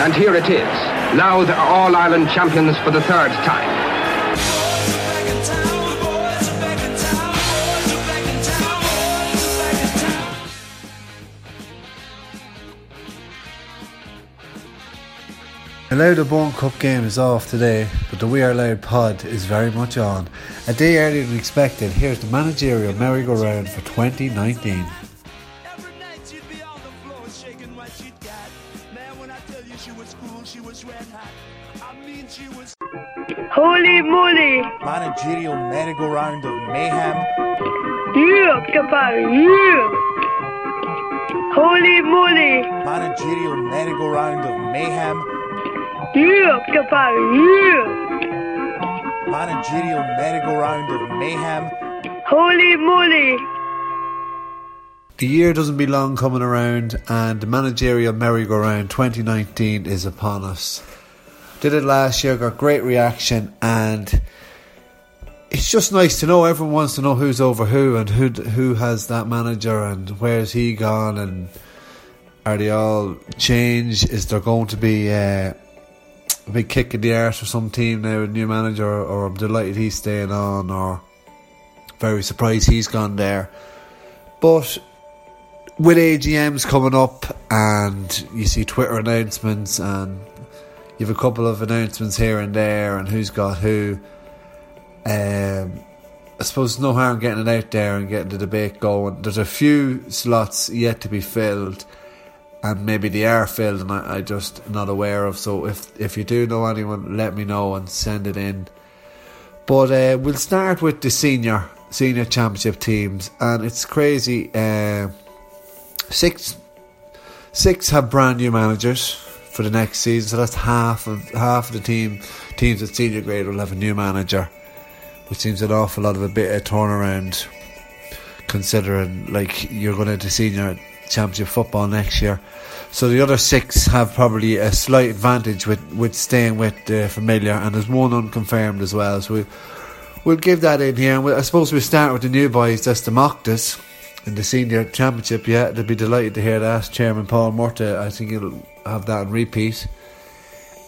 And here it is. Louth are All-Ireland champions for the third time. Hello, the O'Byrne Cup game is off today, but the We Are Louth pod is very much on. A day earlier than expected, here's the managerial merry-go-round for 2019. Holy moly! Managerial merry-go-round of mayhem. Yeah, kapar, yeah! Holy moly! Managerial merry-go-round of mayhem. Yeah, kapar, yeah! Managerial merry-go-round of mayhem. Holy moly! The year doesn't be long coming around, and the managerial merry-go-round 2019 is upon us. Did it last year, got great reaction, and it's just nice to know. Everyone wants to know who's over who and who who has that manager and where's he gone and are they all changed? Is there going to be uh, a big kick in the arse for some team now, with new manager, or, or I'm delighted he's staying on, or very surprised he's gone there. But with AGMs coming up and you see Twitter announcements and you have a couple of announcements here and there and who's got who. Um, I suppose no harm getting it out there and getting the debate going. There's a few slots yet to be filled, and maybe they are filled, and I, I just not aware of. So if if you do know anyone, let me know and send it in. But uh, we'll start with the senior senior championship teams, and it's crazy. Uh, six six have brand new managers for the next season, so that's half of half of the team teams at senior grade will have a new manager, which seems an awful lot of a bit of a turnaround, considering like you're going into senior championship football next year. So the other six have probably a slight advantage with, with staying with the familiar, and there's one unconfirmed as well. So we, we'll give that in here. And we, I suppose we'll start with the new boys. That's the Mochtas in the senior championship. Yeah, they'll be delighted to hear that. Chairman Paul Murta, I think he'll have that on repeat.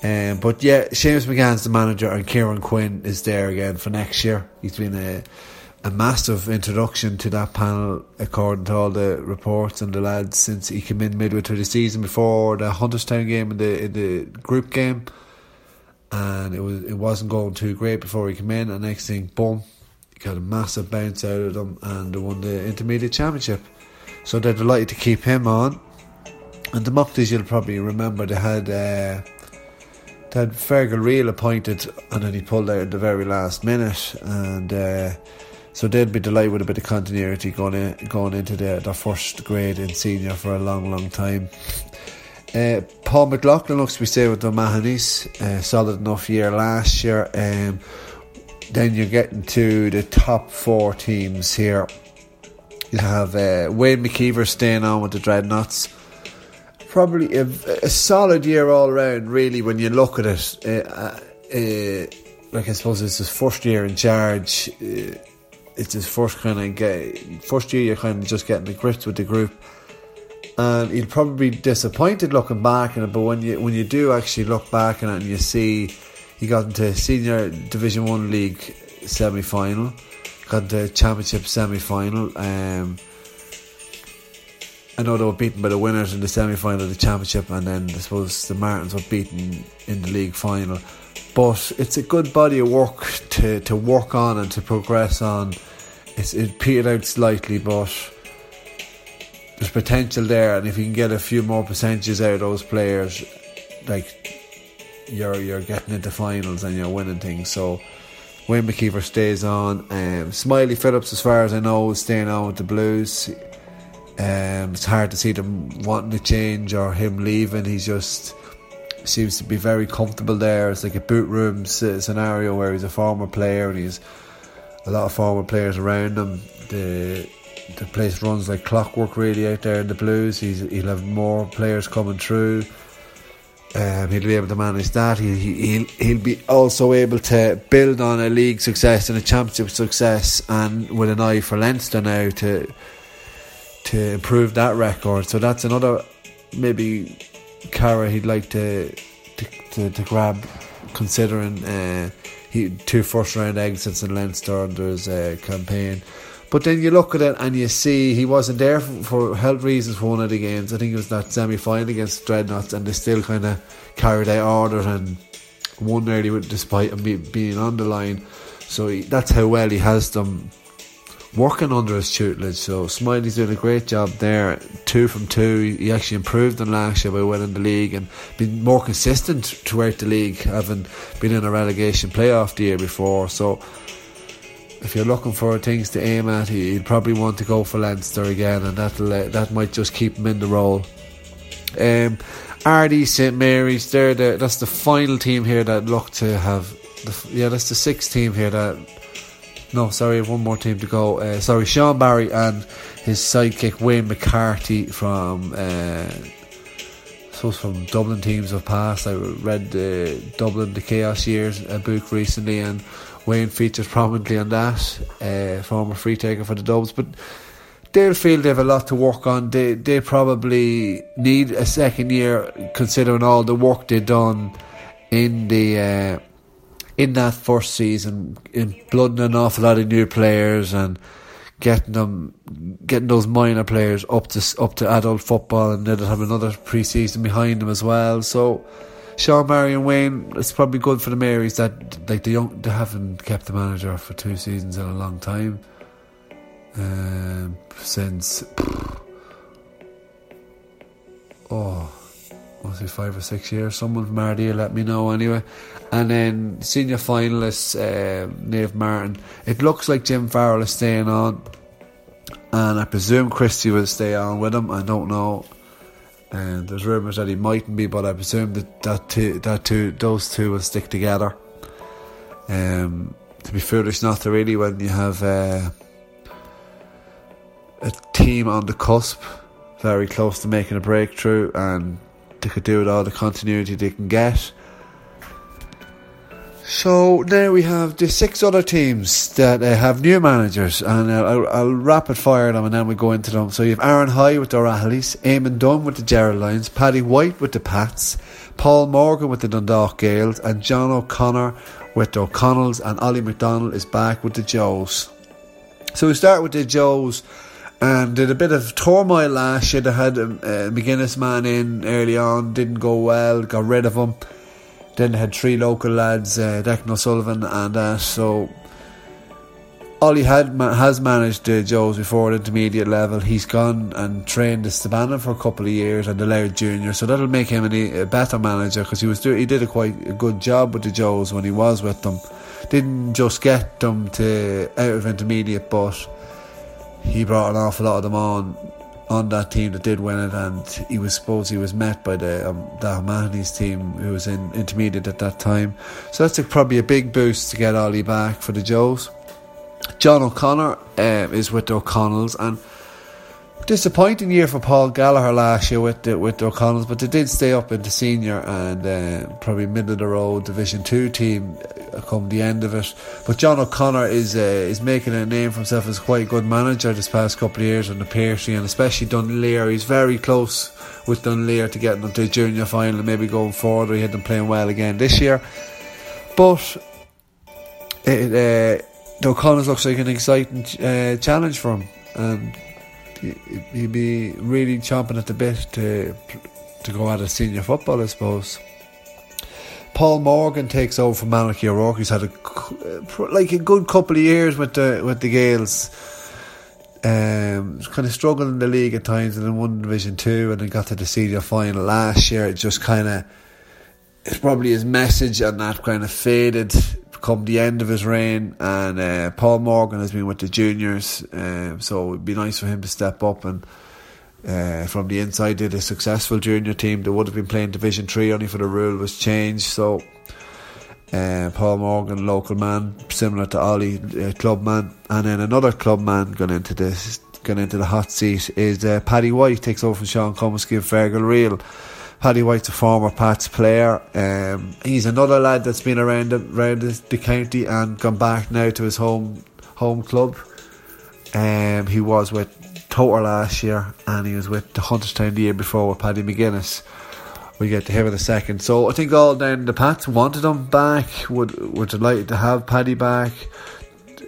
Um, but yeah, Seamus McGann's the manager, and Kieran Quinn is there again for next year. He's been a a massive introduction to that panel, according to all the reports and the lads, since he came in midway through the season before the Hunterstown game in the in the group game, and it was it wasn't going too great before he came in. And next thing, boom, he got a massive bounce out of them, and they won the intermediate championship. So they're delighted to keep him on. And the Mucties, you'll probably remember, they had. Uh, they had Fergal Real appointed, and then he pulled out at the very last minute, and uh, so they'd be delighted with a bit of continuity going in, going into their, their first grade in senior for a long, long time. Uh, Paul McLaughlin looks to be staying with the Mahonys, uh, solid enough year last year. Um, then you're getting to the top four teams here. You have uh, Wayne McKeever staying on with the Dreadnoughts. Probably a, a solid year all round, really, when you look at it. Uh, uh, like I suppose it's his first year in charge. Uh, it's his first kind of get first year. You're kind of just getting the grips with the group, and he'll probably be disappointed looking back on it. But when you when you do actually look back it and you see he got into senior Division One league semi final, got the championship semi final. Um, I know they were beaten by the winners in the semi final of the championship, and then I suppose the Martins were beaten in the league final. but it's a good body of work to, to work on and to progress on. It's it petered out slightly, but there's potential there, and if you can get a few more percentages out of those players, like you're you're getting into finals and you're winning things. So Wayne McKeever stays on. Um, Smiley Phillips, as far as I know, is staying on with the Blues. Um, it's hard to see them wanting to change or him leaving. He's just seems to be very comfortable there. It's like a boot room scenario where he's a former player and he's a lot of former players around him. The the place runs like clockwork really out there in the Blues. He's, he'll have more players coming through. Um, he'll be able to manage that. He, he'll, he'll be also able to build on a league success and a championship success, and with an eye for Leinster now to to improve that record. So that's another maybe Cara he'd like to to, to, to grab, considering uh, he two first round exits in Leinster under his uh, campaign. But then you look at it and you see he wasn't there for, for health reasons for one of the games. I think it was that semi final against Dreadnoughts, and they still kind of carried out order and won nearly despite him being on the line. So he, that's how well he has them working under his tutelage. So Smiley's doing a great job there. Two from two. He actually improved on last year by winning the league and been more consistent throughout the league, having been in a relegation playoff the year before. So if you're looking for things to aim at, you'd probably want to go for Leinster again, and that'll uh, that might just keep him in the role. Um, Ardee St Mary's, they're the, that's the final team here that look to have. The, yeah, that's the sixth team here that. No, sorry, one more team to go. Uh, sorry, Sean Barry and his sidekick Wayne McCarthy from. Uh, suppose from Dublin teams of past. I read uh, Dublin the Chaos Years a book recently, and Wayne features prominently on that, uh, former free taker for the Dubs. But they'll feel they have a lot to work on. They they probably need a second year, considering all the work they've done in the uh, in that first season, in blooding an awful lot of new players and getting them, getting those minor players up to up to adult football, and they'll have another pre-season behind them as well. So Sean Barry and Wayne, it's probably good for the Marys that like they don't they haven't kept the manager for two seasons in a long time. Um, since oh, was it five or six years? Someone from Ardee let me know anyway. And then senior finalists, uh, Naomh Martin. It looks like Jim Farrell is staying on, and I presume Christie will stay on with him. I don't know and there's rumours that he mightn't be, but I presume that that two, that two, those two will stick together. Um, to be foolish not to really when you have uh, a team on the cusp, very close to making a breakthrough, and they could do with all the continuity they can get. So now we have the six other teams that uh, have new managers, and uh, I'll, I'll, rapid fire them and then we go into them. So you have Aaron High with the O'Rahillys, Eamon Dunn with the Geraldines, Paddy White with the Pats, Paul Morgan with the Dundalk Gaels, and John O'Connor with the O'Connells, and Ollie McDonald is back with the Joes. So we start with the Joes and did a bit of turmoil last year. They had a, a McGuinness man in early on, didn't go well, got rid of him. Then had three local lads, uh, Declan O'Sullivan and that. Uh, so Ollie had has managed uh, Joe's before at intermediate level. He's gone and trained the Stabannon for a couple of years and the Laird Junior, so that'll make him a better manager because he was do, he did a quite a good job with the Joes when he was with them. Didn't just get them to out of intermediate, but he brought an awful lot of them on on that team that did win it, and he was supposed he was met by the um, O'Mahony's team who was in intermediate at that time. So that's a, probably a big boost to get Ollie back for the Joes. John O'Connor uh, is with the O'Connells, and disappointing year for Paul Gallagher last year with the, with the O'Connells, but they did stay up into senior and uh, probably middle of the road Division Two team uh, come the end of it. But John O'Connor is uh, is making a name for himself as quite a good manager this past couple of years on the Peartree and especially Dunleer. He's very close with Dunleer to getting them to the junior final and maybe going forward. He had them playing well again this year, but. It, uh, the O'Connors looks like an exciting uh, challenge for him, and he'd be really chomping at the bit to to go out of senior football, I suppose. Paul Morgan takes over from Malachy O'Rourke. He's had a like a good couple of years with the with the Gaels. Um, kind of struggled in the league at times, and then won Division Two, and then got to the senior final last year. It just kind of, it's probably his message, and that kind of faded come the end of his reign. And uh, Paul Morgan has been with the juniors, um, so it'd be nice for him to step up and. Uh, from the inside, did a successful junior team. They would have been playing Division Three only for the rule was changed. So uh, Paul Morgan, local man, similar to Ollie, uh, club man, and then another club man going into this, going into the hot seat is uh, Paddy White takes over from Sean Comiskey of Fergal Real. Paddy White's a former Pats player. Um, he's another lad that's been around around the, county and gone back now to his home home club. Um, he was with Toter last year, and he was with the Hunterstown the year before with Paddy McGuinness. We get to him in a second. So I think all down the Pats wanted him back. Would were delighted to have Paddy back.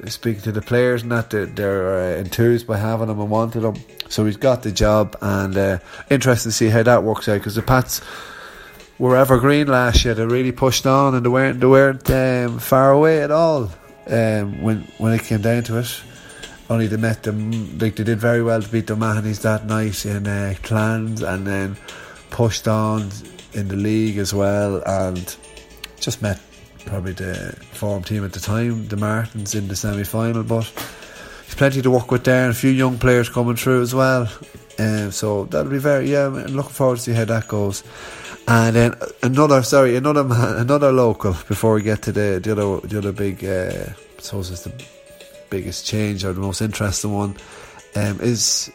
Speaking to the players and that they're, they're uh, enthused by having him and wanted him. So he's got the job, and uh, interesting to see how that works out because the Pats were evergreen last year. They really pushed on, and they weren't they weren't um, far away at all um, when when it came down to it. Only they met them like they did very well to beat the Mahonys that night in uh, Clans, and then pushed on in the league as well, and just met probably the form team at the time, the Martins in the semi final. But there's plenty to work with there, and a few young players coming through as well. Um, so that'll be very yeah. I'm looking forward to see how that goes. And then another, sorry, another man, another local. Before we get to the the other the other big, uh, I suppose it's the biggest change or the most interesting one, um, is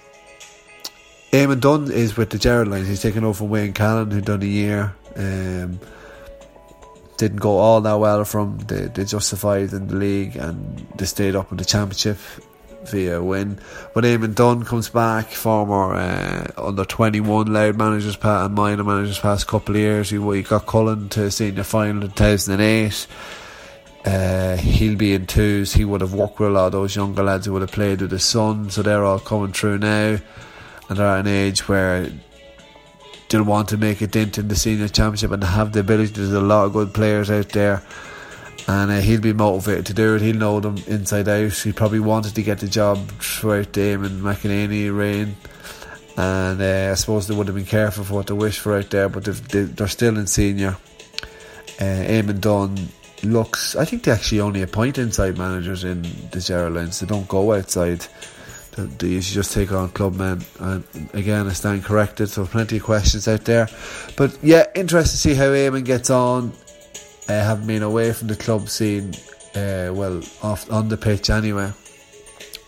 Eamon Dunn is with the Geraldines. He's taken over from Wayne Callan, who done a year. Um, didn't go all that well from they, they survived in the league and they stayed up in the championship via win. But Eamon Dunn comes back, former uh, under 21 Louth managers past and minor managers past couple of years. He, he got Cullen to senior final in 2008. Uh, he'll be in twos. He would have worked with a lot of those younger lads who would have played with his son, so they're all coming through now. And they're at an age where they'll want to make a dent in the senior championship and have the ability. There's a lot of good players out there, and uh, he'll be motivated to do it. He'll know them inside out. He probably wanted to get the job throughout Damon McEnany reign. And uh, I suppose they would have been careful for what they wish for out there, but they're still in senior. Uh, Eamon Dunn looks. I think they actually only appoint inside managers in the Geraldines. They don't go outside. They, they usually just take on clubmen. And again, I stand corrected. So plenty of questions out there. But yeah, interesting to see how Eamon gets on. Uh, having been away from the club scene, uh, well, off on the pitch anyway.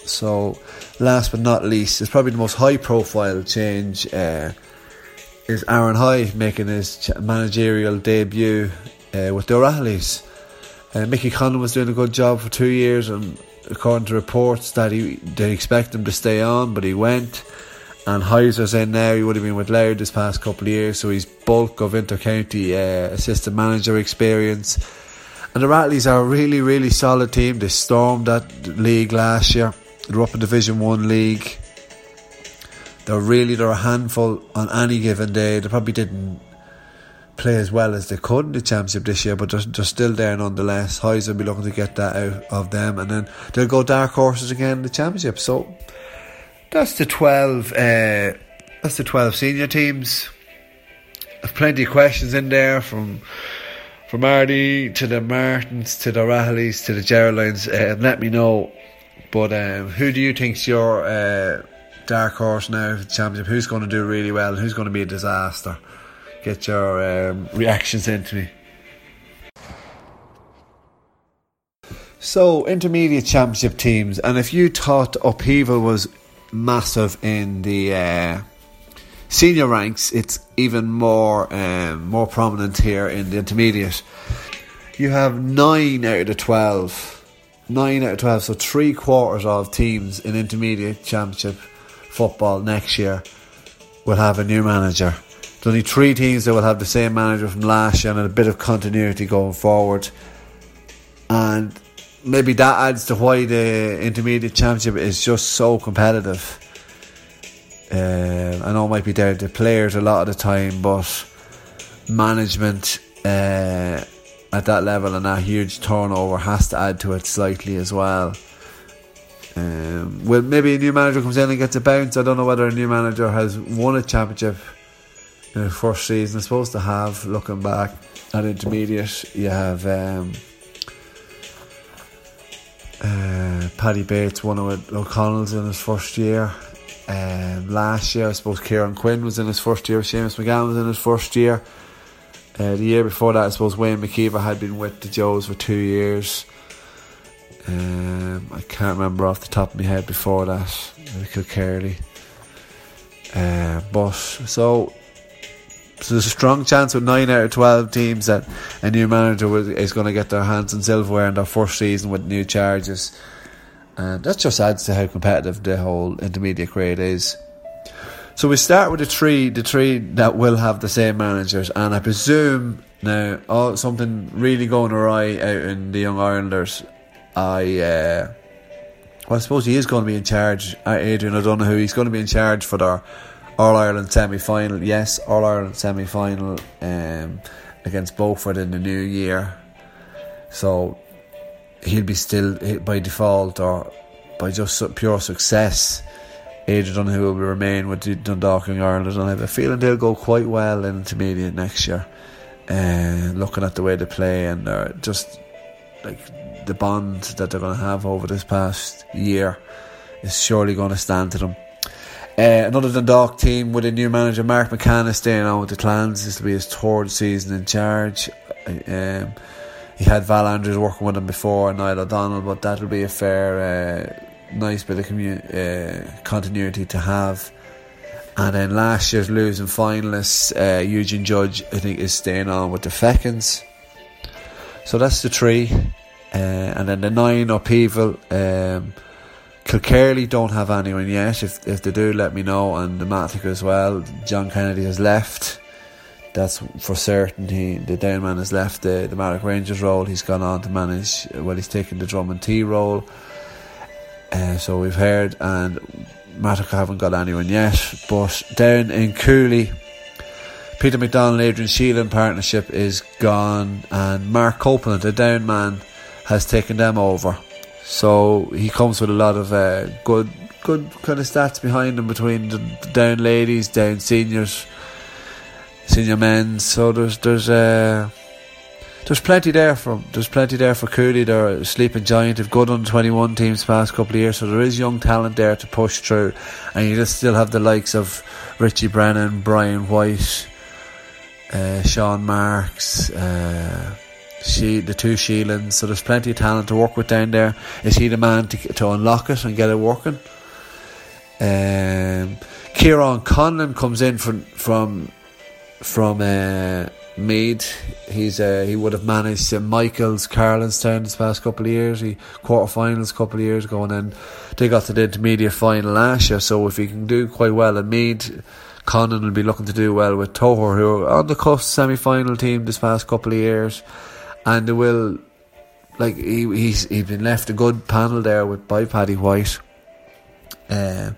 So, last but not least, it's probably the most high-profile change. Uh, is Aaron High making his managerial debut uh, with the O'Reillys. Uh, Mickey Conlon was doing a good job for two years, and according to reports, that he they expect him to stay on, but he went. And Heiser's in now. He would have been with Laird this past couple of years, so he's bulk of intercounty uh, assistant manager experience. And the Rattleys are a really, really solid team. They stormed that league last year. They're up in Division One league. They're really they're a handful on any given day. They probably didn't play as well as they could in the championship this year, but they're, they're still there nonetheless. Highs will be looking to get that out of them, and then they'll go dark horses again in the championship. So that's the twelve. Uh, that's the twelve senior teams. There's plenty of questions in there from from Marty to the Martins to the Rahleys to the Geraldines. Uh, let me know. But um, who do you think's your uh, dark horse now for the championship? Who's going to do really well? Who's going to be a disaster? Get your um, reactions into me. So, intermediate championship teams, and if you thought upheaval was massive in the uh, senior ranks, it's even more um, more prominent here in the intermediate. You have nine out of the twelve. Nine out of twelve, so three quarters of teams in intermediate championship football next year will have a new manager. Only three teams that will have the same manager from last year and a bit of continuity going forward. And maybe that adds to why the intermediate championship is just so competitive. Uh, I know it might be down to players a lot of the time, but management uh, at that level and that huge turnover has to add to it slightly as well. Um, well, maybe a new manager comes in and gets a bounce. I don't know whether a new manager has won a championship in the first season. It's supposed to have, looking back at intermediate, you have um, uh, Paddy Bates one with O'Connell's in his first year. Um, last year, I suppose Kieran Quinn was in his first year. Seamus McGann was in his first year. Uh, the year before that, I suppose Wayne McKeever had been with the Joes for two years. Um, I can't remember off the top of my head before that. Maybe Kilkerley. Uh, but so, so there's a strong chance with nine out of twelve teams that a new manager is going to get their hands on silverware in their first season with new charges, and that just adds to how competitive the whole intermediate grade is. So we start with the three, the three that will have the same managers, and I presume now oh, something really going awry out in the Young Irelanders. I uh, well, I suppose he is going to be in charge. Adrian O'Donoghue, he's going to be in charge for their All Ireland semi final. Yes, All Ireland semi final um, against Beaufort in the new year. So he'll be still by default or by just pure success. Adrian O'Donoghue will remain with Dundalk Young Ireland, and I have a feeling they'll go quite well in intermediate next year. Uh, looking at the way they play and they're just like the bond that they're going to have over this past year is surely going to stand to them. Uh, another Dundalk team with a new manager, Mark McCann, is staying on with the Clans. This will be his third season in charge. Um, he had Val Andrews working with him before, and Niall O'Donnell, but that'll be a fair, uh, nice bit of commu- uh, continuity to have. And then last year's losing finalists, uh, Eugene Judge, I think, is staying on with the Fechins. So that's the three. Uh, and then the nine upheaval. Um, Kilkerley don't have anyone yet. If if they do, let me know. And the Mattock as well. John Kennedy has left. That's for certain. He the downman has left the the Mattock Rangers role. He's gone on to manage. Well, he's taken the Dromintee role. Uh, so we've heard, and Mattock haven't got anyone yet. But down in Cooley. Peter McDonald, Adrian Sheelan partnership is gone, and Mark Copeland, the down man, has taken them over. So he comes with a lot of uh, good, good kind of stats behind him between the, the down ladies, down seniors, senior men. So there's there's uh, there's plenty there for there's plenty there for Cooley. They're sleeping giant. Have good under twenty one teams past couple of years, so there is young talent there to push through, and you just still have the likes of Richie Brennan, Brian White uh, Sean Marks, uh, she, the two Sheelans. So there's plenty of talent to work with down there. Is he the man to, to unlock it and get it working? Um, Kieran Conlon comes in from from from uh, Meath. He's uh, he would have managed uh, Michael's Carlinstown this past couple of years. He quarterfinals couple of years ago, and then they got to the intermediate final last year. So if he can do quite well in Meath. Conan will be looking to do well with Toher, who are on the cusp semi final team this past couple of years, and they will. Like he, he's he's been left a good panel there with by Paddy White. Um,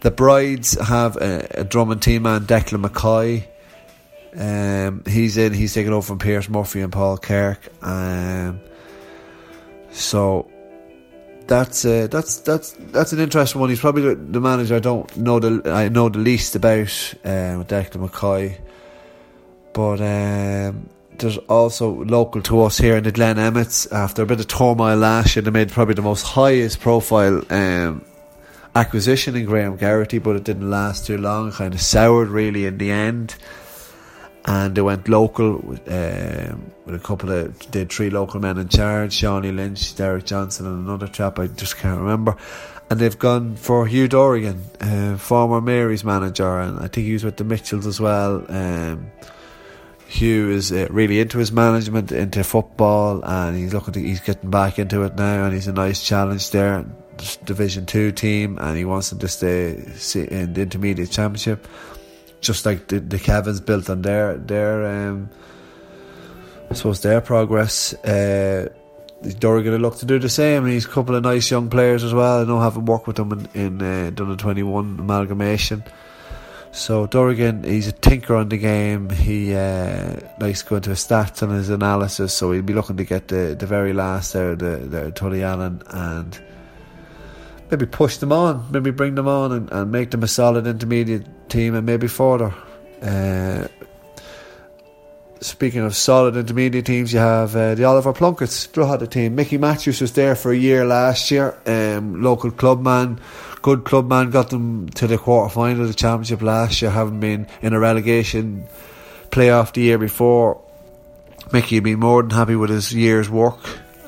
the brides have a, a Drummond team man Declan McCoy. Um, he's in. He's taking over from Pierce Murphy and Paul Kirk. Um, so that's uh, that's that's that's an interesting one. He's probably the, manager I don't know the I know the least about um, Declan McCoy, but um, there's also local to us here in the Glen Emmets. After a bit of turmoil last year, they made probably the most highest profile um, acquisition in Graham Geraghty, but it didn't last too long. Kind of soured really in the end and they went local with, um, with a couple of did three local men in charge Shawnee Lynch Derek Johnson and another chap I just can't remember and they've gone for Hugh Dorrigan uh, former Mary's manager and I think he was with the Mitchells as well um, Hugh is uh, really into his management into football and he's looking to he's getting back into it now and he's a nice challenge there Division 2 team and he wants them to stay in the intermediate championship just like the, the Kevins built on their their um, I suppose their progress. Uh, Dorrigan going to look to do the same. He's a couple of nice young players as well. I know having worked with them in, in uh, done a twenty one amalgamation. So Durigan, he's a tinker on the game. He uh, likes going to his stats and his analysis. So he'll be looking to get the, the very last there, the, the Tullyallen, and maybe push them on, maybe bring them on and, and make them a solid intermediate team, and maybe further. Uh, speaking of solid intermediate teams, you have uh, the Oliver Plunkett's Drogheda team. Mickey Matthews was there for a year last year. Um, local clubman, good clubman, got them to the quarter final of the championship last year, having been in a relegation playoff the year before. Mickey had been more than happy with his year's work.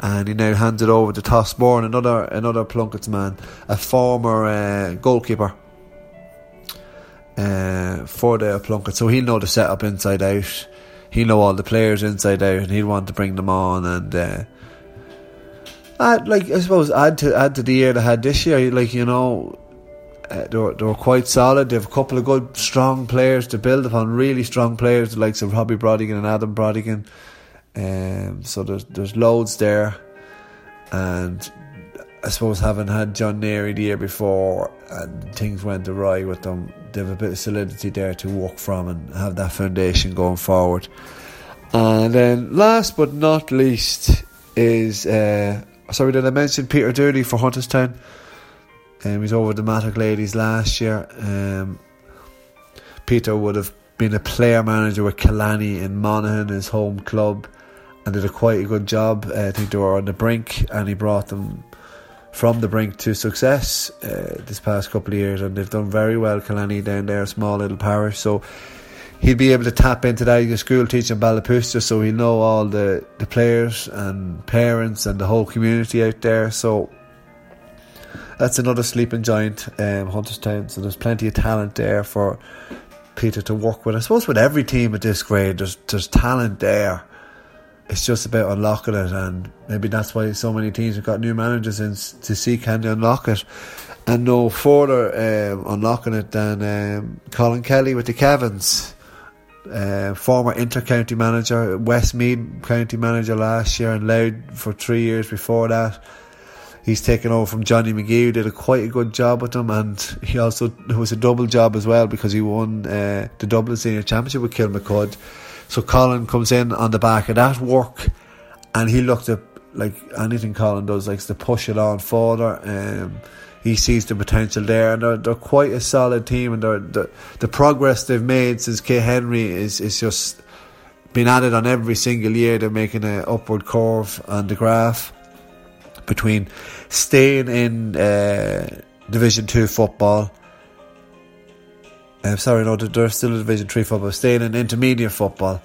And he now hands it over to Toss Bourne, another another Plunkett's man, a former uh, goalkeeper uh, for the Plunkett. So he'll know the setup inside out he'll know all the players inside out, and he'll want to bring them on and. Uh, add, like I suppose add to add to the year they had this year. Like you know, uh, they, were, they were quite solid. They have a couple of good, strong players to build upon. Really strong players, the likes of Robbie Brodigan and Adam Brodigan. Um, so there's there's loads there, and I suppose having had John Neary the year before and things went awry with them, they have a bit of solidity there to walk from and have that foundation going forward. And then last but not least is uh, sorry did I mention Peter Dooley for Hunterstown? Um, he's over the Mattock Ladies last year. Um, Peter would have been a player manager with Killanny in Monaghan, his home club, and did a quite a good job. Uh, I think they were on the brink, and he brought them from the brink to success uh, this past couple of years, and they've done very well. Killanny down there, small little parish, so he'll be able to tap into that. He's school teacher in Ballapousta, so he'll know all the, the players and parents and the whole community out there. So that's another sleeping giant, um, Hunterstown. So there's plenty of talent there for Peter to work with. I suppose with every team at this grade, there's there's talent there it's just about unlocking it, and maybe that's why so many teams have got new managers in to see can they unlock it, and no further um, unlocking it than um, Colin Kelly with the Kevins. Uh, former inter-county manager, Westmeath county manager last year, and Louth for three years before that. He's taken over from Johnny McGee, who did a quite a good job with them, and he also it was a double job as well because he won uh, the Dublin Senior Championship with Kilmacud so Colin comes in on the back of that work, and he looked at like anything Colin does, likes to push it on further. Um, he sees the potential there, and they're, they're quite a solid team. And the the progress they've made since K Henry is is just been added on every single year. They're making an upward curve on the graph between staying in uh, Division Two football um, sorry, no, they're still in Division 3 football, staying in intermediate football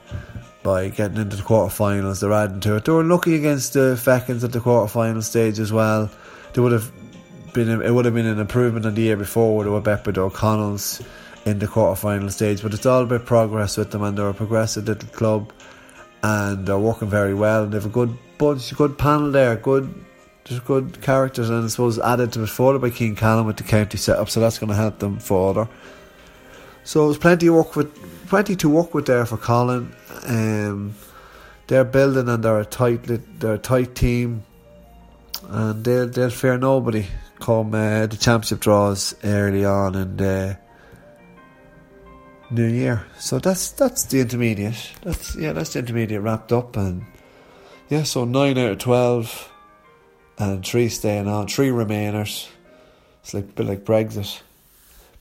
by getting into the quarterfinals. They're adding to it. They were lucky against the Fechins at the quarterfinal stage as well. They would have been it would have been an improvement on the year before with were Bedford O'Connell's in the quarterfinal stage. But it's all about progress with them, and they're a progressive little club, and they're working very well. And they have a good bunch, good panel there, good. Good characters, and I suppose added to it further by Keane Callum with the county setup, so that's going to help them further. So there's plenty of work with plenty to work with there for Colin. Um, they're building and they're a tight they're a tight team, and they'll they'll fear nobody come uh, the championship draws early on in the new year. So that's that's the intermediate. That's yeah, that's the intermediate wrapped up, and yeah, so nine out of twelve, and three staying on, three remainers. It's like a bit like Brexit.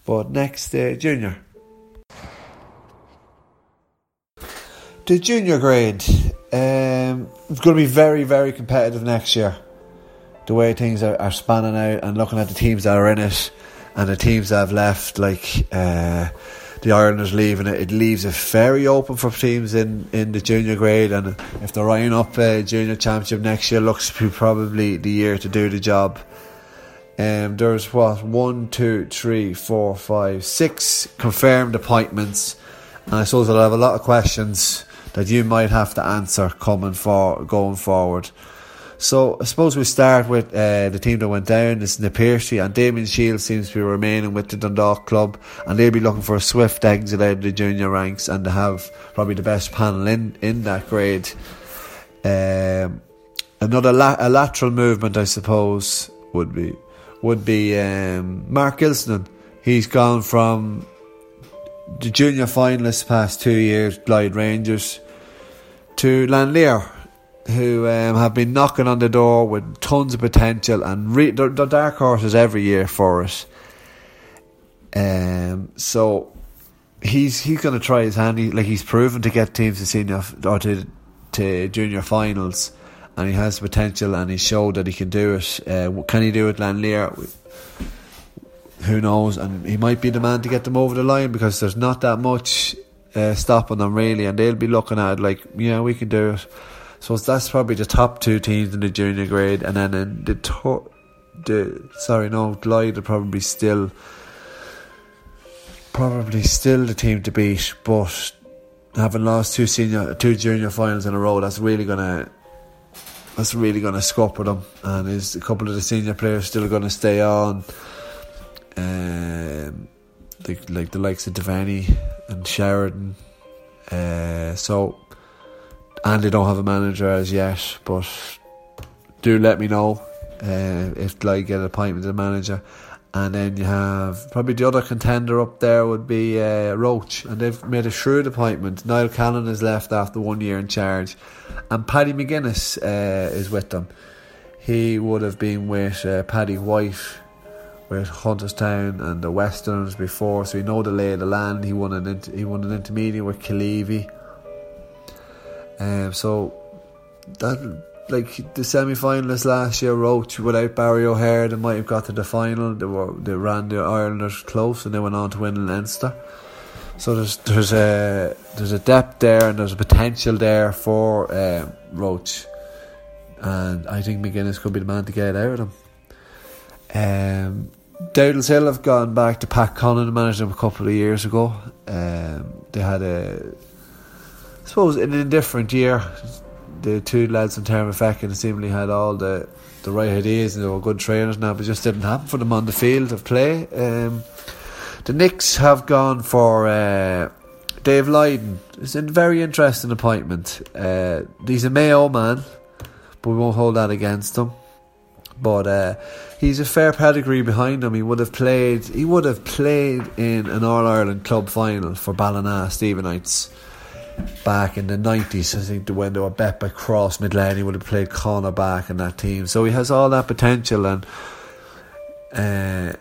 But next, uh, junior. The junior grade. Um, it's going to be very, very competitive next year. The way things are, are spanning out and looking at the teams that are in it and the teams that have left, like uh, the Irelanders leaving it, it leaves it very open for teams in, in the junior grade. And if they're eyeing up a junior championship next year, looks to be probably the year to do the job. Um, there's what one, two, three, four, five, six confirmed appointments, and I suppose I'll have a lot of questions that you might have to answer coming for going forward. So I suppose we start with uh, the team that went down. It's Na Piarsaigh and Damien Shields seems to be remaining with the Dundalk club, and they'll be looking for a swift exit out of the junior ranks and to have probably the best panel in in that grade. Um, another la- a lateral movement, I suppose, would be would be um, Mark Gilson. He's gone from the junior finalists past two years, Glyde Rangers, to Lanlear, who um, have been knocking on the door with tons of potential and re- they're, they're dark horses every year for us. Um, so he's he's going to try his hand. He, like he's proven to get teams to senior or to to junior finals, and he has potential, and he showed that he can do it. Uh, can he do it, Lanlear? Who knows? And he might be the man to get them over the line because there's not that much uh, stopping them really, and they'll be looking at it like, yeah, we can do it. So that's probably the top two teams in the junior grade, and then in the to- the sorry no Glyde will probably still probably still the team to beat, but having lost two senior, two junior finals in a row, that's really gonna that's really gonna scupper them. And is a couple of the senior players still gonna stay on? Um, like like the likes of Devaney and Sheridan. Uh, so, and they don't have a manager as yet, but do let me know uh, if Glyde get an appointment as a manager. And then you have probably the other contender up there would be uh, Roche, and they've made a shrewd appointment. Niall Callan has left after one year in charge, and Paddy McGuinness uh, is with them. He would have been with uh, Paddy White, with Hunterstown and the Westerns before, so he know the lay of the land. He won an inter- he won an intermediate with Killeavy. Um, so that like the semi finalists last year, Roche without Barry O'Hare, they might have got to the final. They were they ran the Irelanders close and they went on to win Leinster. So there's there's a there's a depth there and there's a potential there for um, Roche, and I think McGuinness could be the man to get out of them. Um, Dowdall's Hill have gone back to Pat Connan, managed them a couple of years ago. Um, they had a, I suppose, in a different year the two lads in Termonfeckin seemingly had all the the right ideas and they were good trainers now, but just didn't happen for them on the field of play. Um, the Nicks have gone for uh, Dave Lydon. It's a very interesting appointment. Uh, he's a Mayo man, but we won't hold that against him. But uh, he's a fair pedigree behind him. He would have played. He would have played in an All Ireland club final for Ballina Stephenites back in the 90s. I think when they were bet Crossmaglen, he would have played corner back in that team. So he has all that potential and uh,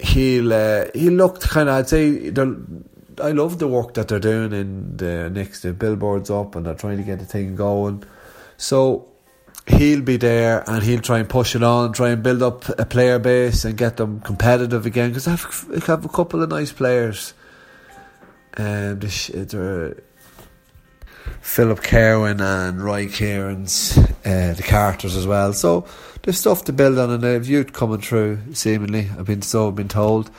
he'll, uh, he looked kind of, I'd say, I love the work that they're doing in the next, the billboards up and they're trying to get the thing going. So he'll be there and he'll try and push it on, try and build up a player base and get them competitive again because they have, a couple of nice players. And they're Philip Kerwin and Roy Cairns, uh, the Carters as well. So there's stuff to build on, and they've youth coming through. Seemingly, I've been so been told.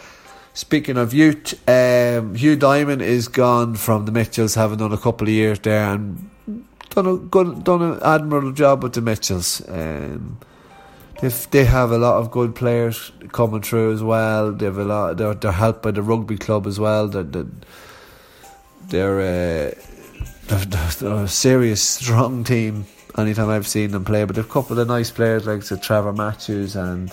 Speaking of youth, um, Hugh Diamond is gone from the Mitchells, having done a couple of years there and done a good, done an admirable job with the Mitchells. Um, they have a lot of good players coming through as well. They have a lot. They're, they're helped by the rugby club as well. They're, they're, they're uh, they're, they're, a serious, strong team. Anytime I've seen them play, but they've a couple of nice players like so Trevor Matthews and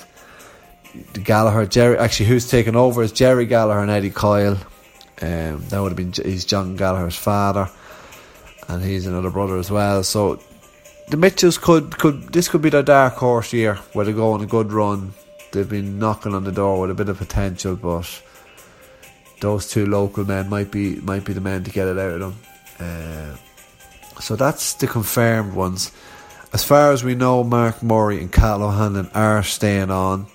Gallagher. Jerry, actually, who's taken over is Jerry Gallagher and Eddie Coyle. Um, that would have been he's John Gallagher's father, and he's another brother as well. So the Mitchells could could this could be their dark horse year where they go on a good run. They've been knocking on the door with a bit of potential, but those two local men might be might be the men to get it out of them. Uh, so that's the confirmed ones. As far as we know, Mark Murray and Cal O'Hanlon are staying on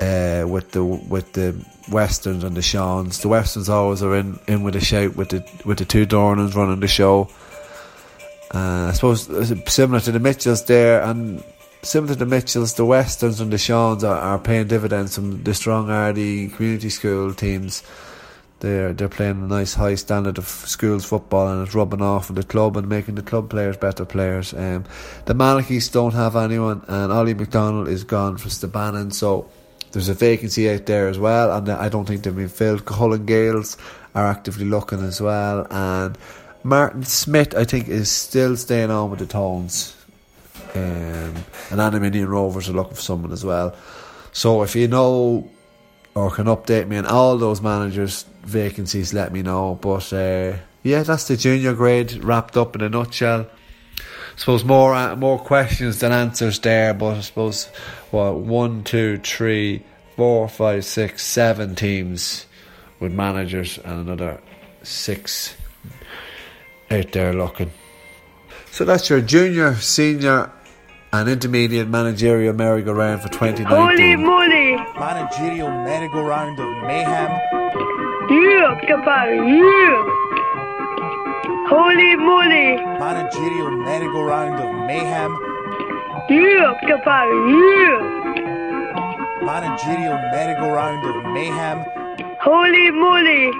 uh, with the with the Westerns and the Seans. The Westerns always are in, in with a shout with the with the two Dornans running the show. Uh, I suppose similar to the Mitchells there, and similar to the Mitchells, the Westerns and the Seans are, are paying dividends from the strong Ardee community school teams they're they're playing a nice high standard of schools football and it's rubbing off on the club and making the club players better players. Um, the Malachis don't have anyone and Ollie McDonald is gone for Stabannon, so there's a vacancy out there as well and I don't think they've been filled. Cullen Gaels are actively looking as well and Martin Smith I think is still staying on with the Tones. Um, and Annaghminnon Rovers are looking for someone as well. So if you know or can update me on all those managers' vacancies, let me know. But uh, yeah, that's the junior grade wrapped up in a nutshell. I suppose more uh, more questions than answers there, but I suppose what one, two, three, four, five, six, seven teams with managers and another six out there looking. So that's your junior, senior, and intermediate managerial merry-go-round for 2019. Holy moly! Managerial merry-go-round of mayhem. Yeah, kappa, yeah! Holy moly! Managerial merry-go-round of mayhem. Yeah, kappa, yeah! Managerial merry-go-round of mayhem. Holy moly!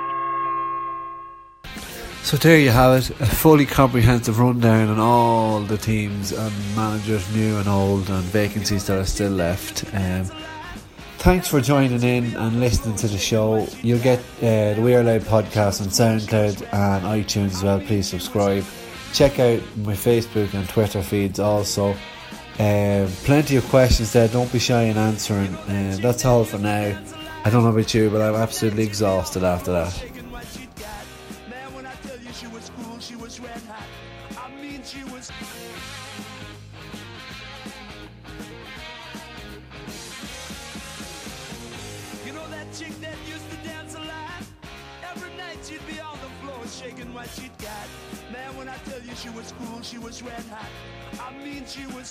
So there you have it, a fully comprehensive rundown on all the teams and managers, new and old, and vacancies that are still left. Um, thanks for joining in and listening to the show. You'll get uh, the We Are Louth podcast on SoundCloud and iTunes as well. Please subscribe. Check out my Facebook and Twitter feeds also. Um, plenty of questions there. Don't be shy in answering. Um, that's all for now. I don't know about you, but I'm absolutely exhausted after that.